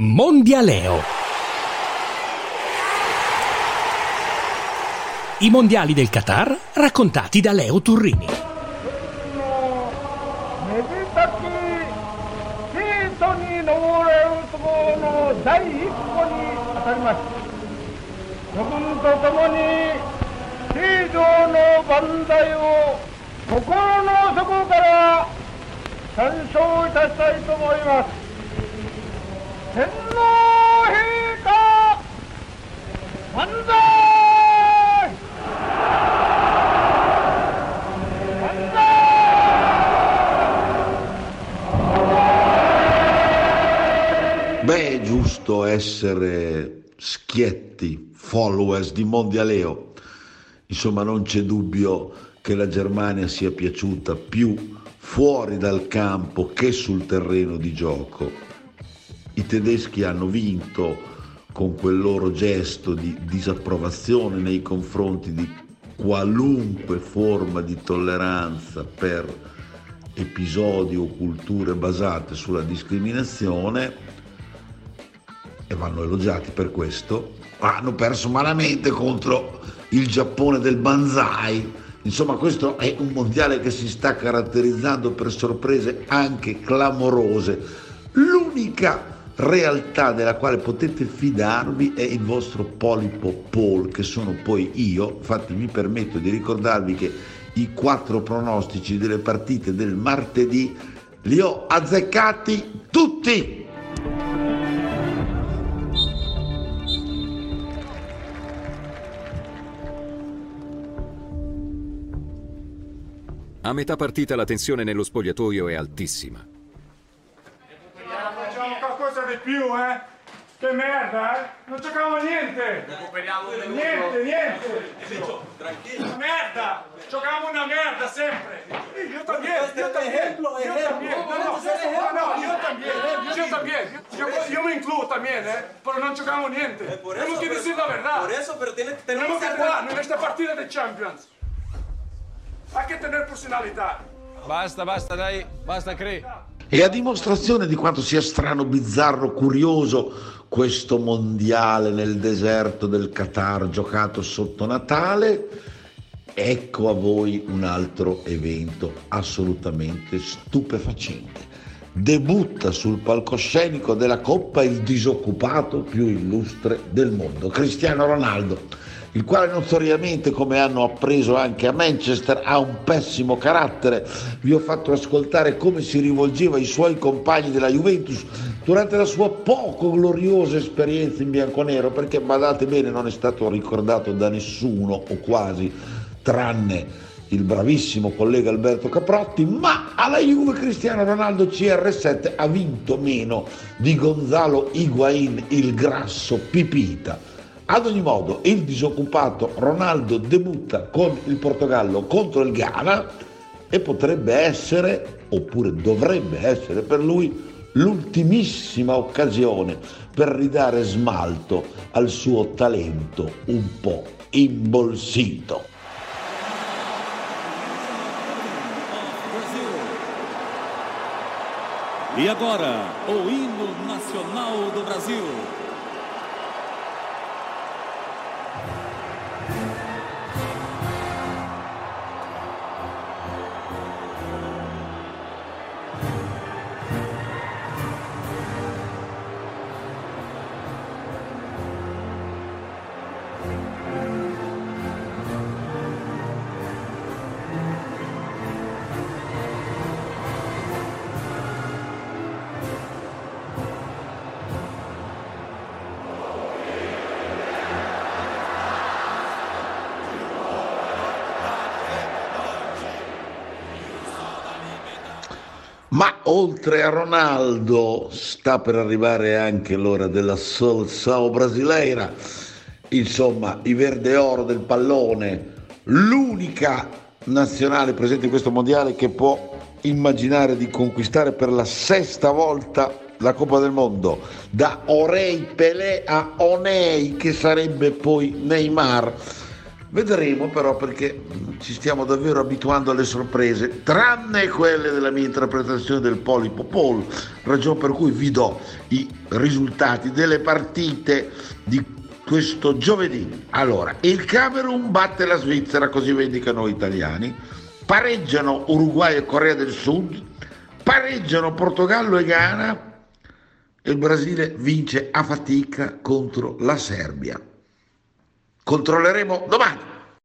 Mondialeo. I mondiali del Qatar raccontati da Leo Turrini. めで 天皇陛下万歳万歳 Beh, è giusto essere schietti, followers di Mondialeo. Insomma, non c'è dubbio che la Germania sia piaciuta più fuori dal campo che sul terreno di gioco. I tedeschi hanno vinto con quel loro gesto di disapprovazione nei confronti di qualunque forma di tolleranza per episodi o culture basate sulla discriminazione e vanno elogiati per questo. Hanno perso malamente contro il Giappone del Banzai. Insomma, questo è un mondiale che si sta caratterizzando per sorprese anche clamorose. L'unica realtà della quale potete fidarvi è il vostro polipo Paul, che sono poi io. Infatti mi permetto di ricordarvi che i quattro pronostici delle partite del martedì li ho azzeccati tutti. A metà partita la tensione nello spogliatoio è altissima. Più, eh? Che merda, eh? Non giocavamo niente! Niente, niente! Una merda! Giocavamo una merda sempre! Io también, io también! Io también! No, no, io también! Io también! Yo, yo me incluyo también, eh? Pero no giocamos niente! por Tenemos eso, que pero- decir la verdad! Por eso, pero tiene, Tenemos tenemos que que jugar en esta partida de Champions! Hay que tener personalidad! Basta, basta, dai, basta, Cri. E a dimostrazione di quanto sia strano, bizzarro, curioso questo mondiale nel deserto del Qatar giocato sotto Natale, ecco a voi un altro evento assolutamente stupefacente. Debutta sul palcoscenico della Coppa il disoccupato più illustre del mondo, Cristiano Ronaldo il quale notoriamente, come hanno appreso anche a Manchester, ha un pessimo carattere. Vi ho fatto ascoltare come si rivolgeva ai suoi compagni della Juventus durante la sua poco gloriosa esperienza in bianconero, perché badate bene non è stato ricordato da nessuno o quasi, tranne il bravissimo collega Alberto Caprotti, ma alla Juve Cristiano Ronaldo CR7 ha vinto meno di Gonzalo Higuain, il grasso Pipita. Ad ogni modo, il disoccupato Ronaldo debutta con il Portogallo contro il Ghana e potrebbe essere, oppure dovrebbe essere per lui, l'ultimissima occasione per ridare smalto al suo talento un po' imbolsito. E agora, o hino nacional do Brasil. Ma oltre a Ronaldo sta per arrivare anche l'ora della Seleção brasileira. Insomma, i verde oro del pallone, l'unica nazionale presente in questo mondiale che può immaginare di conquistare per la sesta volta la Coppa del Mondo, da Orei Pelé a Onei che sarebbe poi Neymar. Vedremo però perché ci stiamo davvero abituando alle sorprese, tranne quelle della mia interpretazione del Polipo Paul, ragione per cui vi do i risultati delle partite di questo giovedì. Allora, il Camerun batte la Svizzera, così vendicano noi italiani, pareggiano Uruguay e Corea del Sud, pareggiano Portogallo e Ghana e il Brasile vince a fatica contro la Serbia. Controlleremo domani.